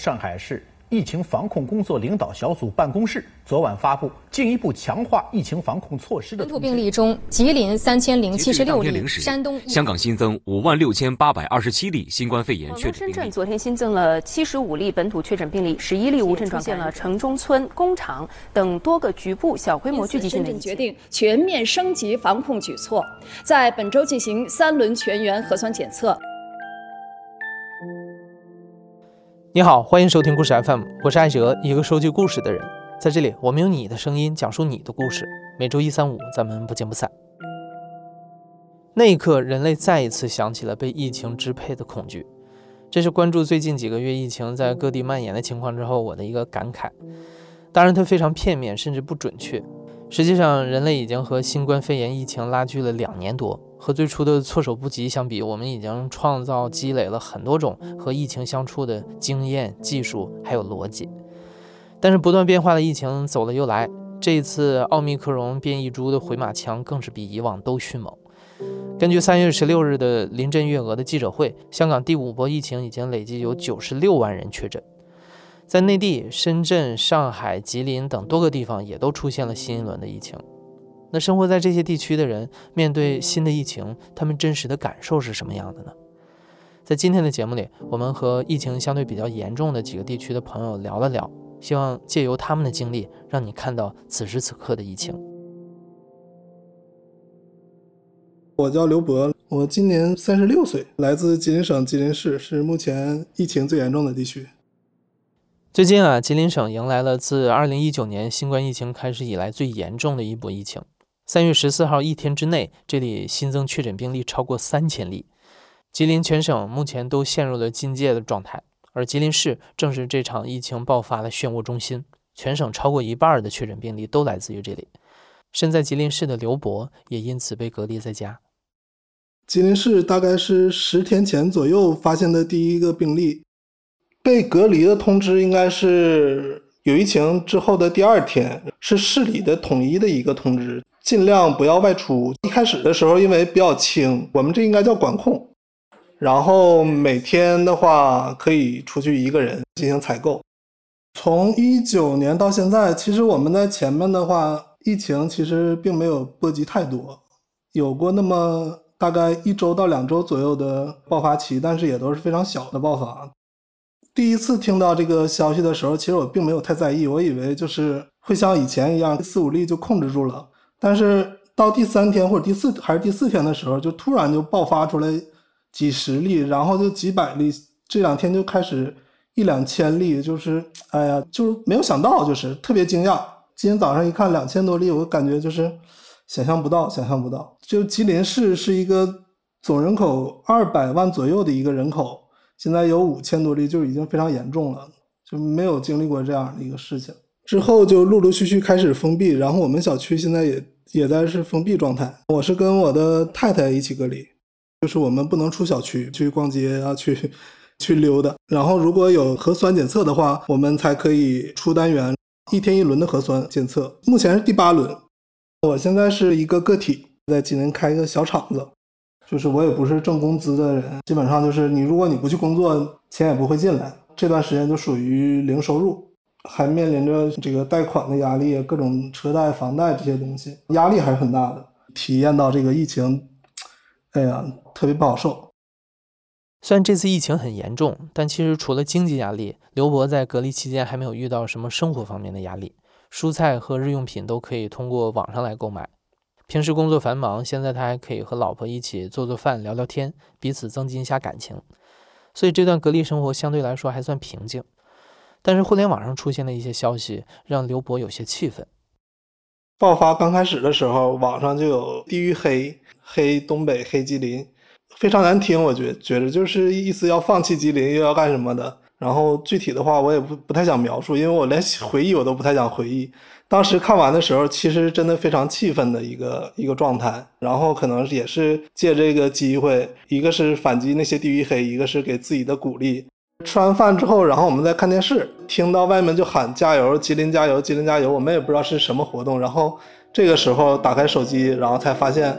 上海市疫情防控工作领导小组办公室昨晚发布进一步强化疫情防控措施的本土病例中，吉林三千零七十六例，山东香港新增五万六千八百二十七例新冠肺炎确诊深圳昨天新增了七十五例本土确诊病例，十一例无症状现了。城中村、工厂等多个局部小规模聚集性的深圳决定全面升级防控举措，在本周进行三轮全员核酸检测。你好，欢迎收听故事 FM，我是艾哲，一个收集故事的人。在这里，我们用你的声音讲述你的故事。每周一、三、五，咱们不见不散。那一刻，人类再一次想起了被疫情支配的恐惧。这是关注最近几个月疫情在各地蔓延的情况之后，我的一个感慨。当然，它非常片面，甚至不准确。实际上，人类已经和新冠肺炎疫情拉锯了两年多。和最初的措手不及相比，我们已经创造积累了很多种和疫情相处的经验、技术还有逻辑。但是不断变化的疫情走了又来，这一次奥密克戎变异株的回马枪更是比以往都迅猛。根据三月十六日的林郑月娥的记者会，香港第五波疫情已经累计有九十六万人确诊，在内地、深圳、上海、吉林等多个地方也都出现了新一轮的疫情。那生活在这些地区的人，面对新的疫情，他们真实的感受是什么样的呢？在今天的节目里，我们和疫情相对比较严重的几个地区的朋友聊了聊，希望借由他们的经历，让你看到此时此刻的疫情。我叫刘博，我今年三十六岁，来自吉林省吉林市，是目前疫情最严重的地区。最近啊，吉林省迎来了自二零一九年新冠疫情开始以来最严重的一波疫情。三月十四号一天之内，这里新增确诊病例超过三千例。吉林全省目前都陷入了禁戒的状态，而吉林市正是这场疫情爆发的漩涡中心。全省超过一半的确诊病例都来自于这里。身在吉林市的刘博也因此被隔离在家。吉林市大概是十天前左右发现的第一个病例，被隔离的通知应该是有疫情之后的第二天，是市里的统一的一个通知。尽量不要外出。一开始的时候，因为比较轻，我们这应该叫管控。然后每天的话，可以出去一个人进行采购。从一九年到现在，其实我们在前面的话，疫情其实并没有波及太多，有过那么大概一周到两周左右的爆发期，但是也都是非常小的爆发。第一次听到这个消息的时候，其实我并没有太在意，我以为就是会像以前一样，四五例就控制住了。但是到第三天或者第四还是第四天的时候，就突然就爆发出来几十例，然后就几百例，这两天就开始一两千例，就是哎呀，就是没有想到，就是特别惊讶。今天早上一看两千多例，我感觉就是想象不到，想象不到。就吉林市是一个总人口二百万左右的一个人口，现在有五千多例，就已经非常严重了，就没有经历过这样的一个事情。之后就陆陆续续开始封闭，然后我们小区现在也。也在是封闭状态。我是跟我的太太一起隔离，就是我们不能出小区去逛街啊，去去溜达。然后如果有核酸检测的话，我们才可以出单元，一天一轮的核酸检测。目前是第八轮。我现在是一个个体，在吉林开一个小厂子，就是我也不是挣工资的人，基本上就是你如果你不去工作，钱也不会进来。这段时间就属于零收入。还面临着这个贷款的压力，各种车贷、房贷这些东西，压力还是很大的。体验到这个疫情，哎呀，特别不好受。虽然这次疫情很严重，但其实除了经济压力，刘博在隔离期间还没有遇到什么生活方面的压力。蔬菜和日用品都可以通过网上来购买。平时工作繁忙，现在他还可以和老婆一起做做饭、聊聊天，彼此增进一下感情。所以这段隔离生活相对来说还算平静。但是互联网上出现的一些消息让刘博有些气愤。爆发刚开始的时候，网上就有“地域黑”，黑东北，黑吉林，非常难听。我觉觉得就是意思要放弃吉林，又要干什么的。然后具体的话，我也不不太想描述，因为我连回忆我都不太想回忆。当时看完的时候，其实真的非常气愤的一个一个状态。然后可能也是借这个机会，一个是反击那些地域黑，一个是给自己的鼓励。吃完饭之后，然后我们在看电视，听到外面就喊“加油，吉林加油，吉林加油”。我们也不知道是什么活动。然后这个时候打开手机，然后才发现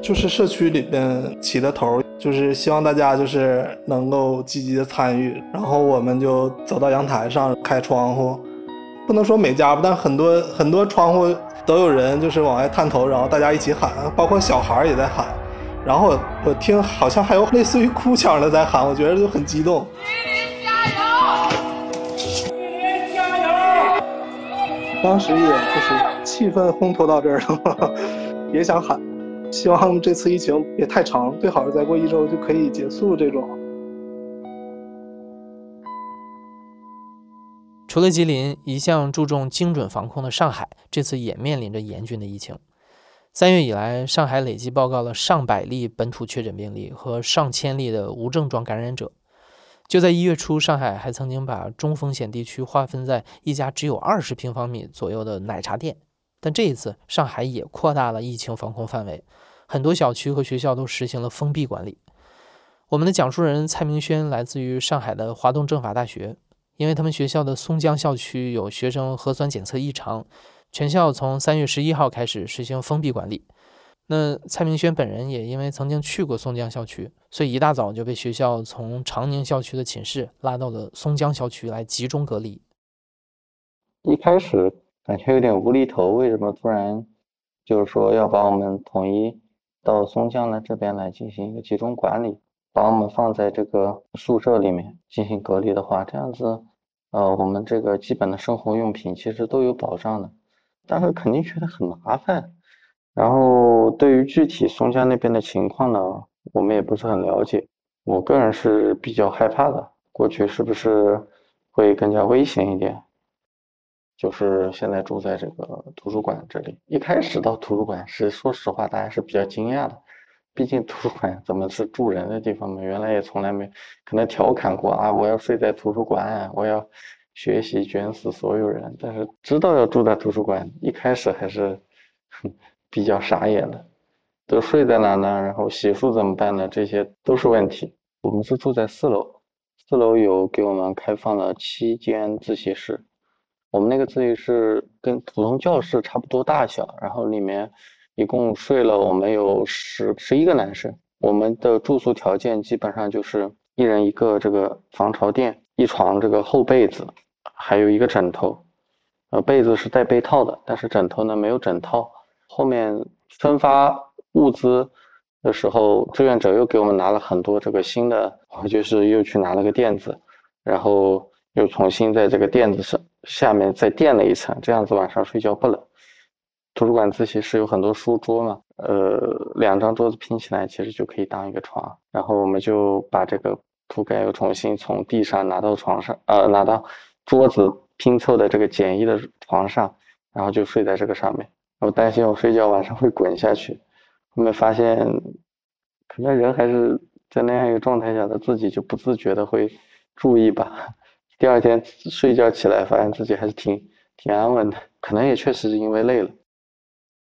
就是社区里边起的头，就是希望大家就是能够积极的参与。然后我们就走到阳台上开窗户，不能说每家吧，但很多很多窗户都有人就是往外探头，然后大家一起喊，包括小孩也在喊。然后我听好像还有类似于哭腔的在喊，我觉得就很激动。当时也就是气氛烘托到这儿了，也想喊，希望这次疫情别太长，最好是再过一周就可以结束这种。除了吉林，一向注重精准防控的上海，这次也面临着严峻的疫情。三月以来，上海累计报告了上百例本土确诊病例和上千例的无症状感染者。就在一月初，上海还曾经把中风险地区划分在一家只有二十平方米左右的奶茶店。但这一次，上海也扩大了疫情防控范围，很多小区和学校都实行了封闭管理。我们的讲述人蔡明轩来自于上海的华东政法大学，因为他们学校的松江校区有学生核酸检测异常，全校从三月十一号开始实行封闭管理。那蔡明轩本人也因为曾经去过松江校区，所以一大早就被学校从长宁校区的寝室拉到了松江校区来集中隔离。一开始感觉有点无厘头，为什么突然就是说要把我们统一到松江的这边来进行一个集中管理，把我们放在这个宿舍里面进行隔离的话，这样子，呃，我们这个基本的生活用品其实都有保障的，但是肯定觉得很麻烦。然后对于具体松江那边的情况呢，我们也不是很了解。我个人是比较害怕的，过去是不是会更加危险一点？就是现在住在这个图书馆这里，一开始到图书馆是说实话，大家是比较惊讶的，毕竟图书馆怎么是住人的地方嘛？原来也从来没可能调侃过啊，我要睡在图书馆，我要学习卷死所有人。但是知道要住在图书馆，一开始还是。比较傻眼的，都睡在哪呢？然后洗漱怎么办呢？这些都是问题。我们是住在四楼，四楼有给我们开放了七间自习室。我们那个自习室跟普通教室差不多大小，然后里面一共睡了我们有十十一个男生。我们的住宿条件基本上就是一人一个这个防潮垫，一床这个厚被子，还有一个枕头。呃，被子是带被套的，但是枕头呢没有枕套。后面分发物资的时候，志愿者又给我们拿了很多这个新的，我就是又去拿了个垫子，然后又重新在这个垫子上下面再垫了一层，这样子晚上睡觉不冷。图书馆自习室有很多书桌嘛，呃，两张桌子拼起来其实就可以当一个床，然后我们就把这个铺盖又重新从地上拿到床上，呃，拿到桌子拼凑的这个简易的床上，然后就睡在这个上面。我担心我睡觉晚上会滚下去，后面发现，可能人还是在那样一个状态下，他自己就不自觉的会注意吧。第二天睡觉起来，发现自己还是挺挺安稳的，可能也确实是因为累了。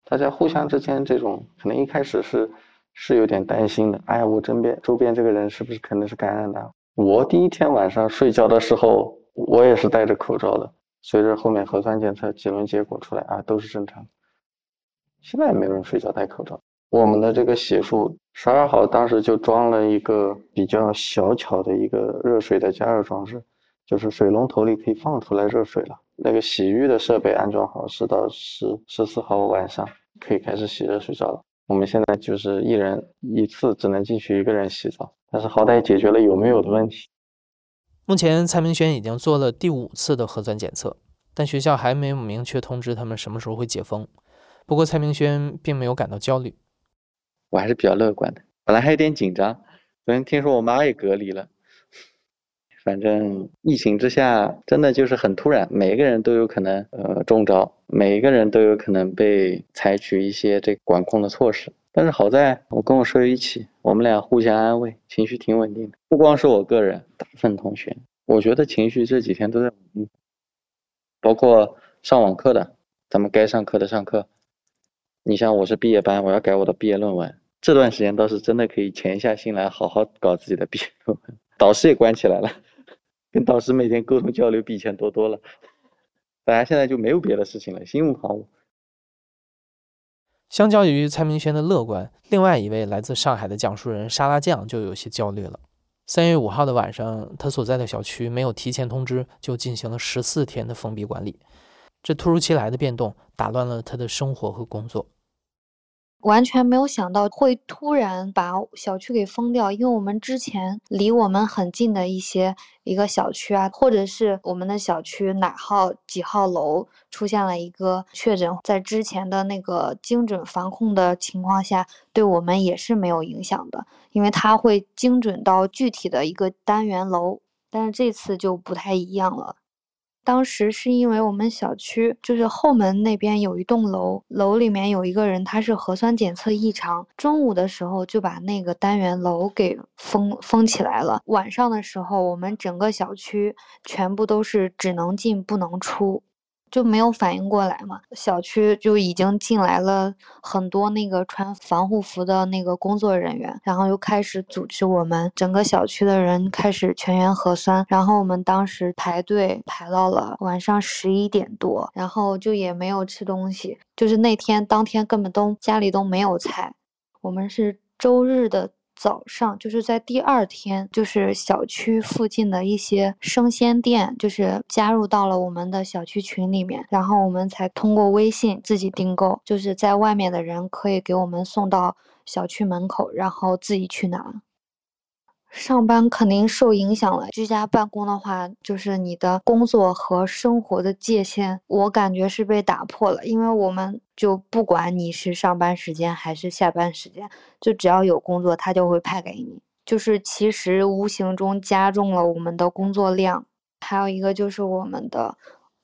大家互相之间这种，可能一开始是是有点担心的。哎呀，我身边周边这个人是不是可能是感染的？我第一天晚上睡觉的时候，我也是戴着口罩的。随着后面核酸检测几轮结果出来啊，都是正常。现在也没有人睡觉戴口罩。我们的这个洗漱，十二号当时就装了一个比较小巧的一个热水的加热装置，就是水龙头里可以放出来热水了。那个洗浴的设备安装好，是到十十四号晚上可以开始洗热水澡了。我们现在就是一人一次只能进去一个人洗澡，但是好歹解决了有没有的问题。目前蔡明轩已经做了第五次的核酸检测，但学校还没有明确通知他们什么时候会解封。不过蔡明轩并没有感到焦虑，我还是比较乐观的。本来还有点紧张，昨天听说我妈也隔离了。反正疫情之下，真的就是很突然，每一个人都有可能呃中招，每一个人都有可能被采取一些这管控的措施。但是好在我跟我舍友一起，我们俩互相安慰，情绪挺稳定的。不光是我个人，大部分同学，我觉得情绪这几天都在稳定。包括上网课的，咱们该上课的上课。你像我是毕业班，我要改我的毕业论文，这段时间倒是真的可以潜下心来好好搞自己的毕业论文。导师也关起来了，跟导师每天沟通交流比以前多多了。大家现在就没有别的事情了，心无旁骛。相较于蔡明轩的乐观，另外一位来自上海的讲述人沙拉酱就有些焦虑了。三月五号的晚上，他所在的小区没有提前通知就进行了十四天的封闭管理，这突如其来的变动打乱了他的生活和工作。完全没有想到会突然把小区给封掉，因为我们之前离我们很近的一些一个小区啊，或者是我们的小区哪号几号楼出现了一个确诊，在之前的那个精准防控的情况下，对我们也是没有影响的，因为它会精准到具体的一个单元楼，但是这次就不太一样了。当时是因为我们小区就是后门那边有一栋楼，楼里面有一个人，他是核酸检测异常，中午的时候就把那个单元楼给封封起来了。晚上的时候，我们整个小区全部都是只能进不能出。就没有反应过来嘛，小区就已经进来了很多那个穿防护服的那个工作人员，然后又开始组织我们整个小区的人开始全员核酸，然后我们当时排队排到了晚上十一点多，然后就也没有吃东西，就是那天当天根本都家里都没有菜，我们是周日的。早上就是在第二天，就是小区附近的一些生鲜店，就是加入到了我们的小区群里面，然后我们才通过微信自己订购，就是在外面的人可以给我们送到小区门口，然后自己去拿。上班肯定受影响了。居家办公的话，就是你的工作和生活的界限，我感觉是被打破了。因为我们就不管你是上班时间还是下班时间，就只要有工作，他就会派给你。就是其实无形中加重了我们的工作量。还有一个就是我们的。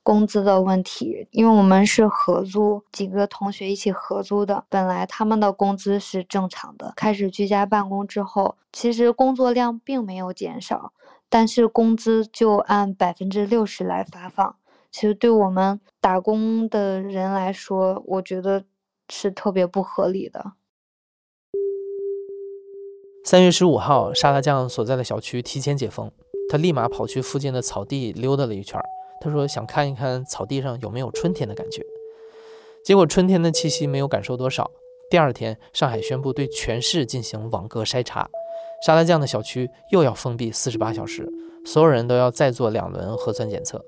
工资的问题，因为我们是合租，几个同学一起合租的，本来他们的工资是正常的。开始居家办公之后，其实工作量并没有减少，但是工资就按百分之六十来发放。其实对我们打工的人来说，我觉得是特别不合理的。三月十五号，沙拉酱所在的小区提前解封，他立马跑去附近的草地溜达了一圈。他说想看一看草地上有没有春天的感觉，结果春天的气息没有感受多少。第二天，上海宣布对全市进行网格筛查，沙拉酱的小区又要封闭四十八小时，所有人都要再做两轮核酸检测。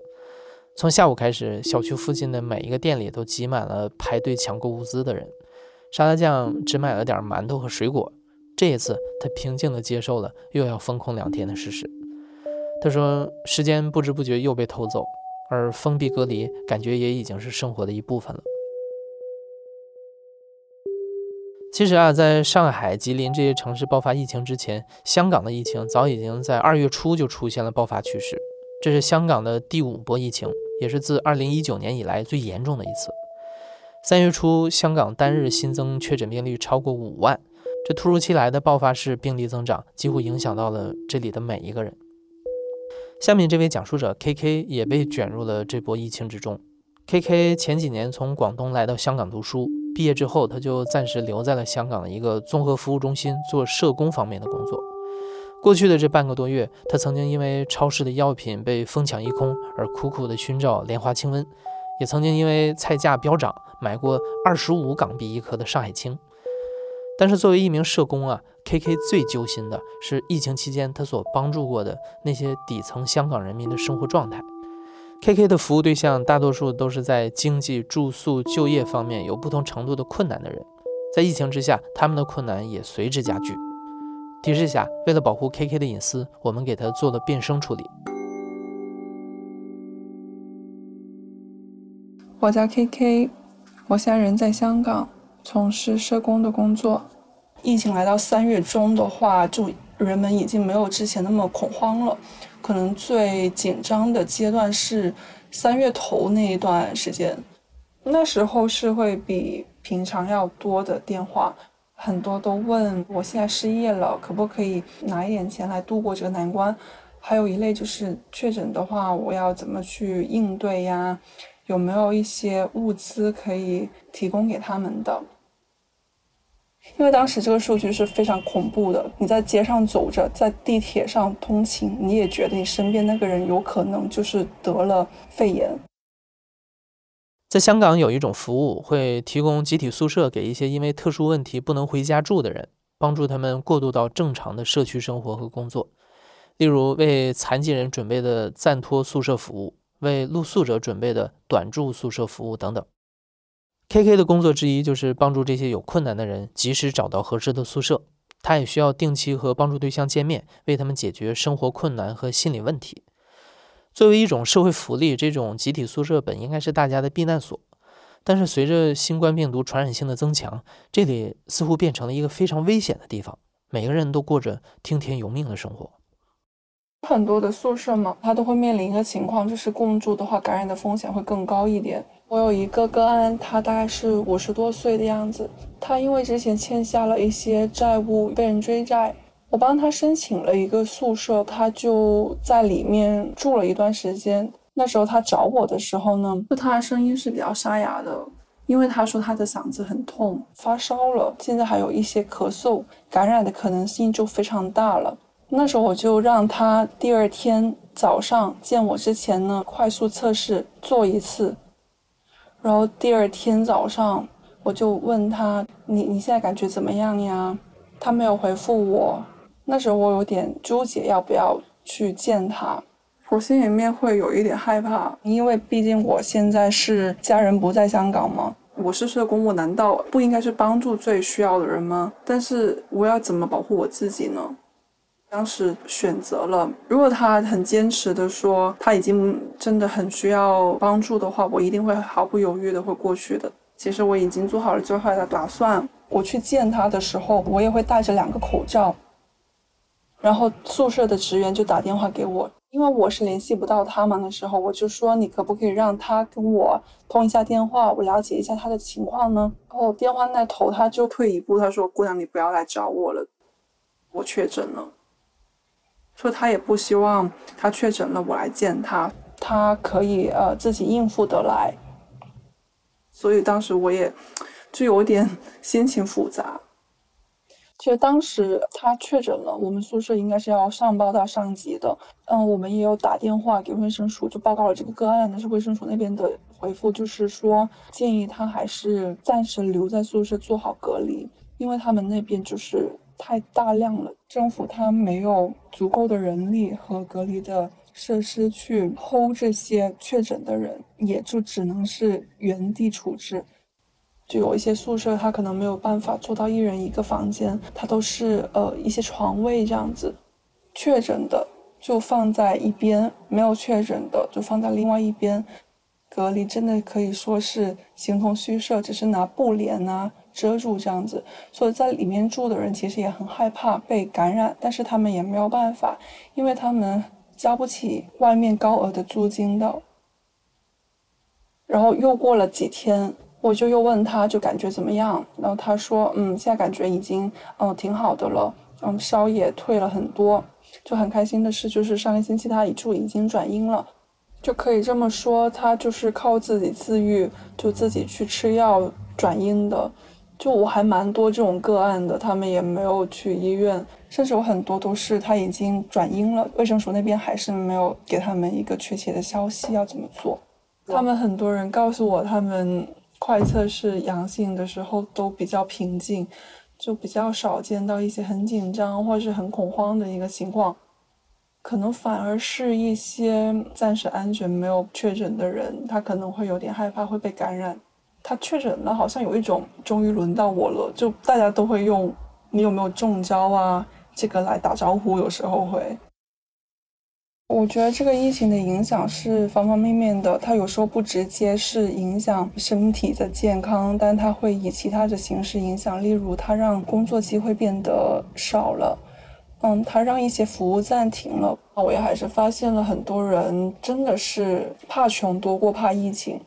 从下午开始，小区附近的每一个店里都挤满了排队抢购物资的人。沙拉酱只买了点馒头和水果，这一次他平静地接受了又要封控两天的事实。他说，时间不知不觉又被偷走。而封闭隔离，感觉也已经是生活的一部分了。其实啊，在上海、吉林这些城市爆发疫情之前，香港的疫情早已经在二月初就出现了爆发趋势。这是香港的第五波疫情，也是自二零一九年以来最严重的一次。三月初，香港单日新增确诊病例超过五万，这突如其来的爆发式病例增长，几乎影响到了这里的每一个人。下面这位讲述者 K K 也被卷入了这波疫情之中。K K 前几年从广东来到香港读书，毕业之后他就暂时留在了香港的一个综合服务中心做社工方面的工作。过去的这半个多月，他曾经因为超市的药品被疯抢一空而苦苦的寻找莲花清瘟，也曾经因为菜价飙涨买过二十五港币一颗的上海青。但是作为一名社工啊。K K 最揪心的是疫情期间他所帮助过的那些底层香港人民的生活状态。K K 的服务对象大多数都是在经济、住宿、就业方面有不同程度的困难的人，在疫情之下，他们的困难也随之加剧。提示下，为了保护 K K 的隐私，我们给他做了变声处理。我叫 K K，我现在人在香港，从事社工的工作。疫情来到三月中的话，就人们已经没有之前那么恐慌了。可能最紧张的阶段是三月头那一段时间，那时候是会比平常要多的电话，很多都问我现在失业了，可不可以拿一点钱来度过这个难关？还有一类就是确诊的话，我要怎么去应对呀？有没有一些物资可以提供给他们的？因为当时这个数据是非常恐怖的，你在街上走着，在地铁上通勤，你也觉得你身边那个人有可能就是得了肺炎。在香港有一种服务，会提供集体宿舍给一些因为特殊问题不能回家住的人，帮助他们过渡到正常的社区生活和工作。例如，为残疾人准备的暂托宿舍服务，为露宿者准备的短住宿舍服务等等。KK 的工作之一就是帮助这些有困难的人及时找到合适的宿舍。他也需要定期和帮助对象见面，为他们解决生活困难和心理问题。作为一种社会福利，这种集体宿舍本应该是大家的避难所，但是随着新冠病毒传染性的增强，这里似乎变成了一个非常危险的地方。每个人都过着听天由命的生活。很多的宿舍嘛，它都会面临一个情况，就是共住的话，感染的风险会更高一点。我有一个个案，他大概是五十多岁的样子，他因为之前欠下了一些债务，被人追债。我帮他申请了一个宿舍，他就在里面住了一段时间。那时候他找我的时候呢，就他的声音是比较沙哑的，因为他说他的嗓子很痛，发烧了，现在还有一些咳嗽，感染的可能性就非常大了。那时候我就让他第二天早上见我之前呢，快速测试做一次，然后第二天早上我就问他，你你现在感觉怎么样呀？他没有回复我。那时候我有点纠结，要不要去见他。我心里面会有一点害怕，因为毕竟我现在是家人不在香港嘛。我是社工，我难道不应该是帮助最需要的人吗？但是我要怎么保护我自己呢？当时选择了，如果他很坚持的说他已经真的很需要帮助的话，我一定会毫不犹豫的会过去的。其实我已经做好了最坏的打算。我去见他的时候，我也会戴着两个口罩。然后宿舍的职员就打电话给我，因为我是联系不到他嘛。那时候我就说，你可不可以让他跟我通一下电话，我了解一下他的情况呢？然后电话那头他就退一步，他说：“姑娘，你不要来找我了，我确诊了。”说他也不希望他确诊了我来见他，他可以呃自己应付得来。所以当时我也就有点 心情复杂。其实当时他确诊了，我们宿舍应该是要上报到上级的。嗯，我们也有打电话给卫生署，就报告了这个个案。但是卫生署那边的回复就是说，建议他还是暂时留在宿舍做好隔离，因为他们那边就是太大量了，政府他没有足够的人力和隔离的设施去 hold 这些确诊的人，也就只能是原地处置。就有一些宿舍，他可能没有办法做到一人一个房间，它都是呃一些床位这样子。确诊的就放在一边，没有确诊的就放在另外一边。隔离真的可以说是形同虚设，只是拿布帘啊遮住这样子。所以在里面住的人其实也很害怕被感染，但是他们也没有办法，因为他们交不起外面高额的租金的。然后又过了几天。我就又问他，就感觉怎么样？然后他说，嗯，现在感觉已经，嗯，挺好的了，嗯，烧也退了很多，就很开心的是，就是上个星期他一住已经转阴了，就可以这么说，他就是靠自己自愈，就自己去吃药转阴的。就我还蛮多这种个案的，他们也没有去医院，甚至有很多都是他已经转阴了，卫生署那边还是没有给他们一个确切的消息要怎么做。他们很多人告诉我，他们。快测试阳性的时候都比较平静，就比较少见到一些很紧张或是很恐慌的一个情况，可能反而是一些暂时安全没有确诊的人，他可能会有点害怕会被感染。他确诊了，好像有一种终于轮到我了，就大家都会用你有没有中招啊这个来打招呼，有时候会。我觉得这个疫情的影响是方方面面的，它有时候不直接是影响身体的健康，但它会以其他的形式影响，例如它让工作机会变得少了，嗯，它让一些服务暂停了。我也还是发现了很多人真的是怕穷多过怕疫情。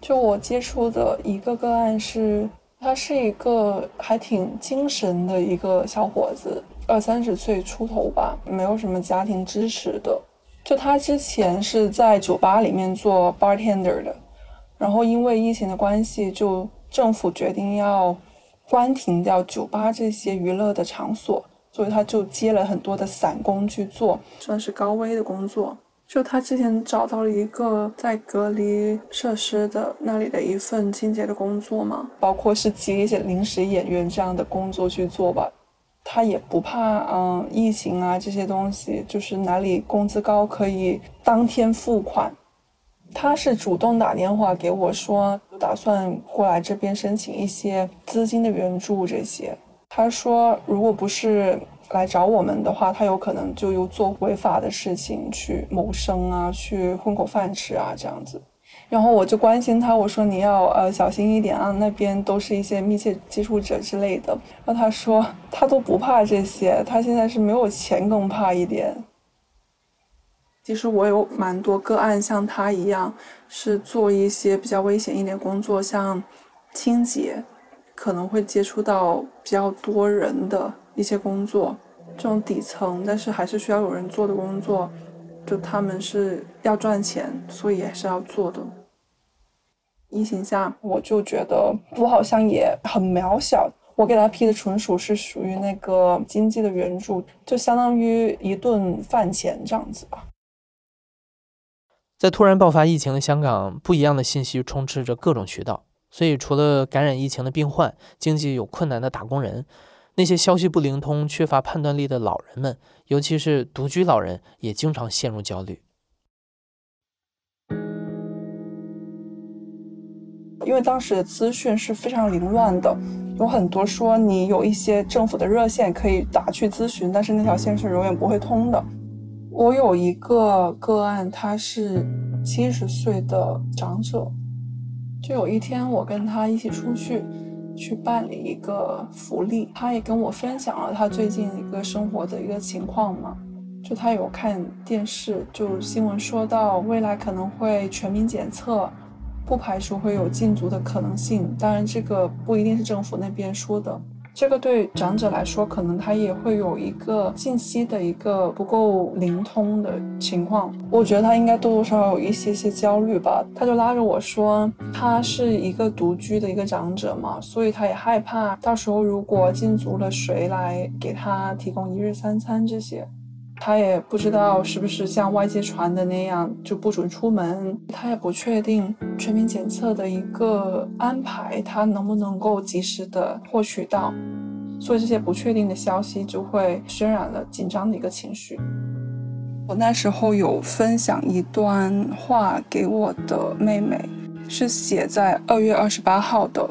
就我接触的一个个案是，他是一个还挺精神的一个小伙子。二三十岁出头吧，没有什么家庭支持的。就他之前是在酒吧里面做 bartender 的，然后因为疫情的关系，就政府决定要关停掉酒吧这些娱乐的场所，所以他就接了很多的散工去做，算是高危的工作。就他之前找到了一个在隔离设施的那里的一份清洁的工作嘛，包括是接一些临时演员这样的工作去做吧。他也不怕，嗯，疫情啊这些东西，就是哪里工资高可以当天付款。他是主动打电话给我说，打算过来这边申请一些资金的援助这些。他说，如果不是来找我们的话，他有可能就又做违法的事情去谋生啊，去混口饭吃啊这样子。然后我就关心他，我说你要呃小心一点啊，那边都是一些密切接触者之类的。然后他说他都不怕这些，他现在是没有钱更怕一点。其实我有蛮多个案像他一样，是做一些比较危险一点工作，像清洁，可能会接触到比较多人的一些工作，这种底层但是还是需要有人做的工作。就他们是要赚钱，所以也是要做的。疫情下，我就觉得我好像也很渺小。我给他批的纯属是属于那个经济的援助，就相当于一顿饭钱这样子吧。在突然爆发疫情的香港，不一样的信息充斥着各种渠道，所以除了感染疫情的病患、经济有困难的打工人。那些消息不灵通、缺乏判断力的老人们，尤其是独居老人，也经常陷入焦虑。因为当时的资讯是非常凌乱的，有很多说你有一些政府的热线可以打去咨询，但是那条线是永远不会通的。我有一个个案，他是七十岁的长者，就有一天我跟他一起出去。去办理一个福利，他也跟我分享了他最近一个生活的一个情况嘛，就他有看电视，就新闻说到未来可能会全民检测，不排除会有禁足的可能性，当然这个不一定是政府那边说的。这个对长者来说，可能他也会有一个信息的一个不够灵通的情况。我觉得他应该多多少少有一些些焦虑吧。他就拉着我说，他是一个独居的一个长者嘛，所以他也害怕到时候如果进足了，谁来给他提供一日三餐这些。他也不知道是不是像外界传的那样就不准出门，他也不确定全民检测的一个安排，他能不能够及时的获取到，所以这些不确定的消息就会渲染了紧张的一个情绪。我那时候有分享一段话给我的妹妹，是写在二月二十八号的。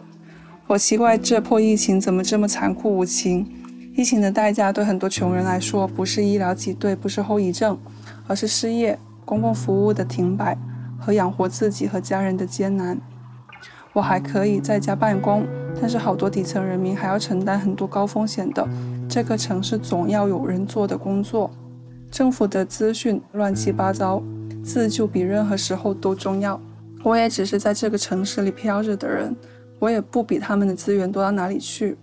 我奇怪这破疫情怎么这么残酷无情。疫情的代价对很多穷人来说，不是医疗挤兑，不是后遗症，而是失业、公共服务的停摆和养活自己和家人的艰难。我还可以在家办公，但是好多底层人民还要承担很多高风险的这个城市总要有人做的工作。政府的资讯乱七八糟，自救比任何时候都重要。我也只是在这个城市里飘着的人，我也不比他们的资源多到哪里去。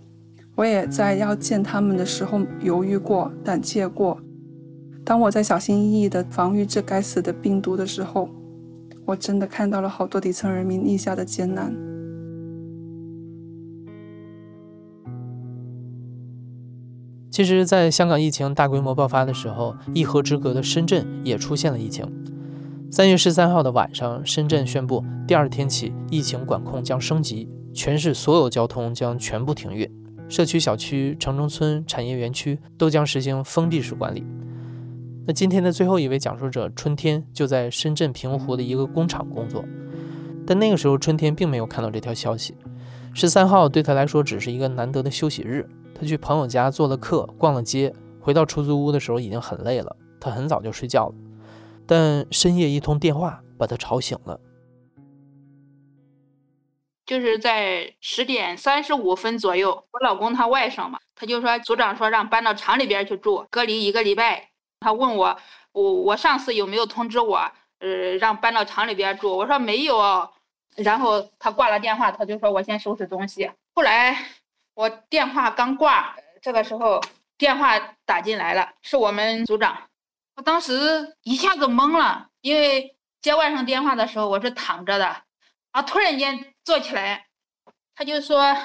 我也在要见他们的时候犹豫过、胆怯过。当我在小心翼翼地防御这该死的病毒的时候，我真的看到了好多底层人民立下的艰难。其实，在香港疫情大规模爆发的时候，一河之隔的深圳也出现了疫情。三月十三号的晚上，深圳宣布，第二天起疫情管控将升级，全市所有交通将全部停运。社区、小区、城中村、产业园区都将实行封闭式管理。那今天的最后一位讲述者春天就在深圳平湖的一个工厂工作，但那个时候春天并没有看到这条消息。十三号对他来说只是一个难得的休息日，他去朋友家做了客，逛了街，回到出租屋的时候已经很累了，他很早就睡觉了。但深夜一通电话把他吵醒了。就是在十点三十五分左右，我老公他外甥嘛，他就说组长说让搬到厂里边去住，隔离一个礼拜。他问我，我我上司有没有通知我，呃，让搬到厂里边住？我说没有。然后他挂了电话，他就说我先收拾东西。后来我电话刚挂，这个时候电话打进来了，是我们组长。我当时一下子懵了，因为接外甥电话的时候我是躺着的。啊！突然间坐起来，他就说：“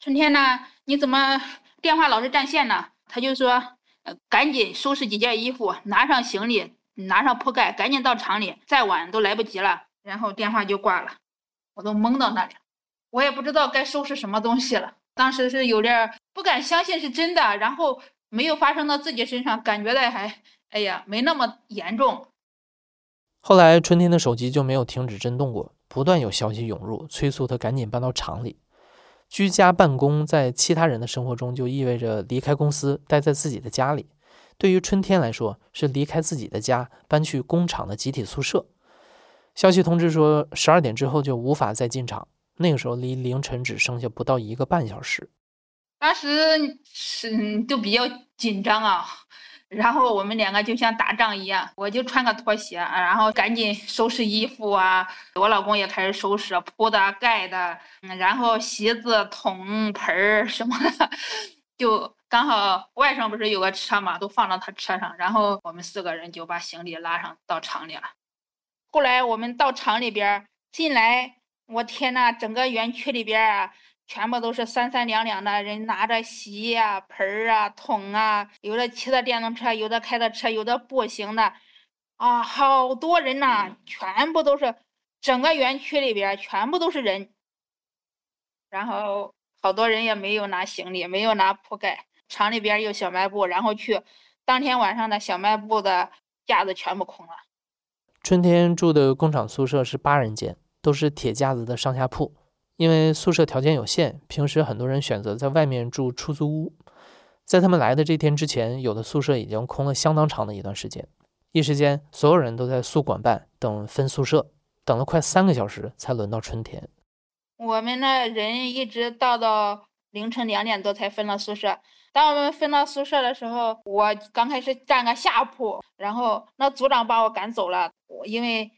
春天呢？你怎么电话老是占线呢？”他就说：“呃，赶紧收拾几件衣服，拿上行李，拿上铺盖，赶紧到厂里，再晚都来不及了。然后电话就挂了，我都懵到那里，我也不知道该收拾什么东西了。当时是有点不敢相信是真的，然后没有发生到自己身上，感觉的还哎呀没那么严重。后来春天的手机就没有停止震动过，不断有消息涌入，催促他赶紧搬到厂里。居家办公在其他人的生活中就意味着离开公司，待在自己的家里。对于春天来说，是离开自己的家，搬去工厂的集体宿舍。消息通知说，十二点之后就无法再进厂。那个时候离凌晨只剩下不到一个半小时，当时是就比较紧张啊，然后我们两个就像打仗一样，我就穿个拖鞋，然后赶紧收拾衣服啊，我老公也开始收拾铺的盖的，嗯然后席子桶盆儿什么的，就刚好外甥不是有个车嘛，都放到他车上，然后我们四个人就把行李拉上到厂里了。后来我们到厂里边进来。我天呐，整个园区里边啊，全部都是三三两两的人拿着席啊、盆儿啊、桶啊，有的骑的电动车，有的开的车，有的步行的，啊，好多人呐，全部都是整个园区里边全部都是人。然后好多人也没有拿行李，没有拿铺盖，厂里边有小卖部，然后去当天晚上的小卖部的架子全部空了。春天住的工厂宿舍是八人间。都是铁架子的上下铺，因为宿舍条件有限，平时很多人选择在外面住出租屋。在他们来的这天之前，有的宿舍已经空了相当长的一段时间。一时间，所有人都在宿管办等分宿舍，等了快三个小时才轮到春天。我们那人一直到到凌晨两点多才分了宿舍。当我们分到宿舍的时候，我刚开始占个下铺，然后那组长把我赶走了，因为。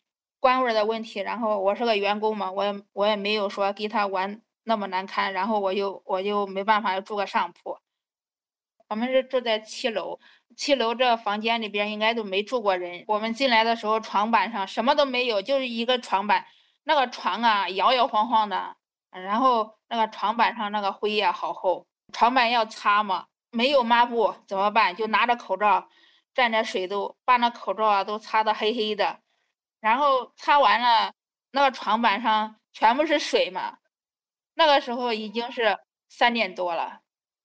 官味的问题，然后我是个员工嘛，我也我也没有说给他玩那么难堪，然后我就我就没办法住个上铺。我们是住在七楼，七楼这房间里边应该都没住过人。我们进来的时候，床板上什么都没有，就是一个床板，那个床啊摇摇晃晃的，然后那个床板上那个灰呀好厚，床板要擦嘛，没有抹布怎么办？就拿着口罩蘸着水都把那口罩啊都擦得黑黑的。然后擦完了，那个床板上全部是水嘛。那个时候已经是三点多了，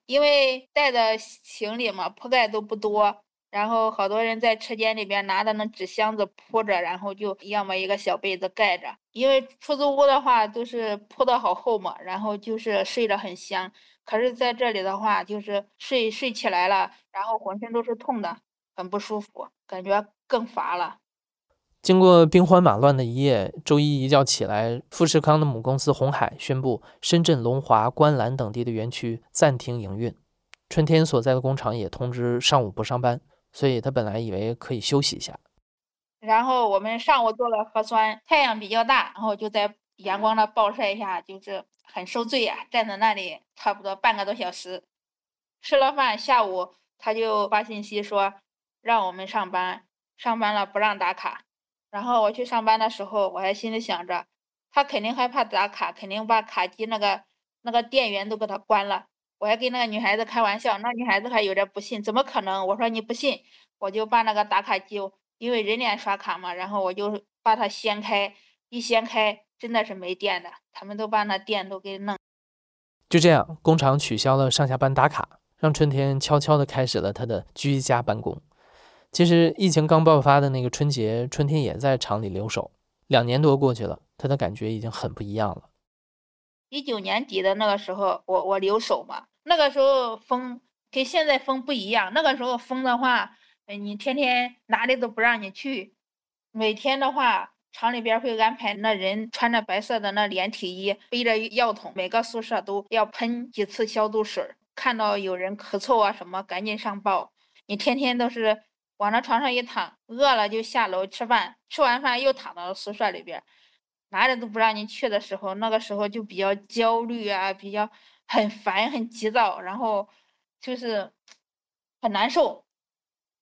因为带的行李嘛，铺盖都不多。然后好多人在车间里边拿的那纸箱子铺着，然后就要么一个小被子盖着。因为出租屋的话都是铺的好厚嘛，然后就是睡着很香。可是在这里的话，就是睡睡起来了，然后浑身都是痛的，很不舒服，感觉更乏了。经过兵荒马乱的一夜，周一一觉起来，富士康的母公司红海宣布，深圳龙华、观澜等地的园区暂停营运。春天所在的工厂也通知上午不上班，所以他本来以为可以休息一下。然后我们上午做了核酸，太阳比较大，然后就在阳光的暴晒下，就是很受罪呀，站在那里差不多半个多小时。吃了饭，下午他就发信息说让我们上班，上班了不让打卡。然后我去上班的时候，我还心里想着，他肯定害怕打卡，肯定把卡机那个那个电源都给他关了。我还跟那个女孩子开玩笑，那女孩子还有点不信，怎么可能？我说你不信，我就把那个打卡机，因为人脸刷卡嘛，然后我就把它掀开，一掀开真的是没电的，他们都把那电都给弄。就这样，工厂取消了上下班打卡，让春天悄悄地开始了他的居家办公。其实疫情刚爆发的那个春节，春天也在厂里留守。两年多过去了，他的感觉已经很不一样了。一九年底的那个时候，我我留守嘛，那个时候封跟现在封不一样。那个时候封的话，你天天哪里都不让你去。每天的话，厂里边会安排那人穿着白色的那连体衣，背着药桶，每个宿舍都要喷几次消毒水。看到有人咳嗽啊什么，赶紧上报。你天天都是。往那床上一躺，饿了就下楼吃饭，吃完饭又躺到宿舍里边，哪里都不让你去的时候，那个时候就比较焦虑啊，比较很烦、很急躁，然后就是很难受。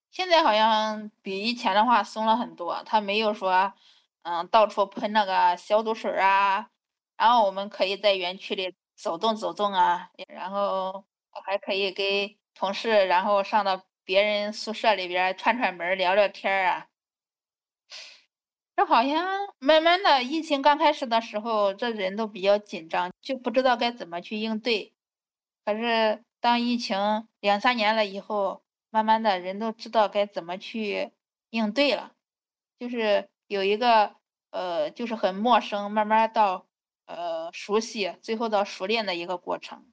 现在好像比以前的话松了很多，他没有说，嗯，到处喷那个消毒水啊，然后我们可以在园区里走动走动啊，然后还可以给同事，然后上到。别人宿舍里边串串门聊聊天啊，这好像慢慢的，疫情刚开始的时候，这人都比较紧张，就不知道该怎么去应对。可是当疫情两三年了以后，慢慢的人都知道该怎么去应对了，就是有一个呃，就是很陌生，慢慢到呃熟悉，最后到熟练的一个过程。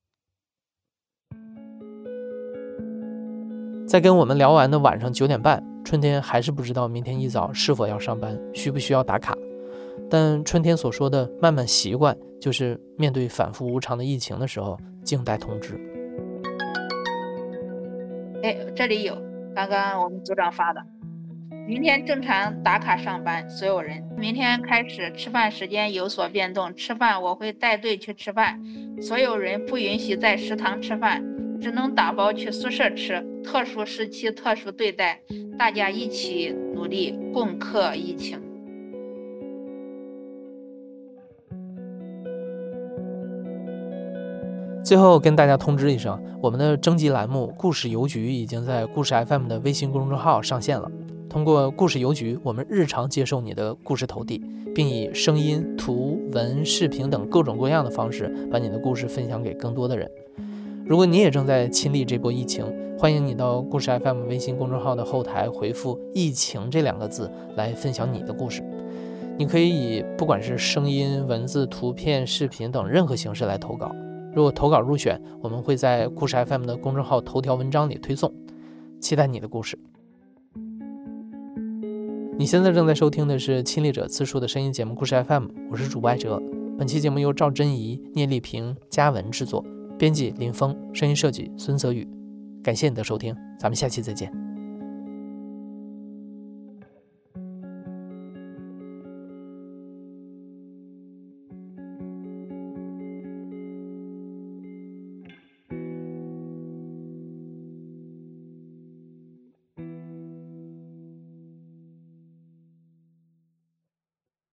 在跟我们聊完的晚上九点半，春天还是不知道明天一早是否要上班，需不需要打卡。但春天所说的慢慢习惯，就是面对反复无常的疫情的时候，静待通知。哎，这里有刚刚我们组长发的，明天正常打卡上班，所有人明天开始吃饭时间有所变动，吃饭我会带队去吃饭，所有人不允许在食堂吃饭。只能打包去宿舍吃，特殊时期特殊对待，大家一起努力共克疫情。最后跟大家通知一声，我们的征集栏目“故事邮局”已经在故事 FM 的微信公众号上线了。通过故事邮局，我们日常接受你的故事投递，并以声音、图文、视频等各种各样的方式，把你的故事分享给更多的人。如果你也正在亲历这波疫情，欢迎你到故事 FM 微信公众号的后台回复“疫情”这两个字来分享你的故事。你可以以不管是声音、文字、图片、视频等任何形式来投稿。如果投稿入选，我们会在故事 FM 的公众号头条文章里推送。期待你的故事。你现在正在收听的是亲历者自述的声音节目《故事 FM》，我是主播艾哲。本期节目由赵真怡、聂丽萍、嘉文制作。编辑林峰，声音设计孙泽宇，感谢你的收听，咱们下期再见。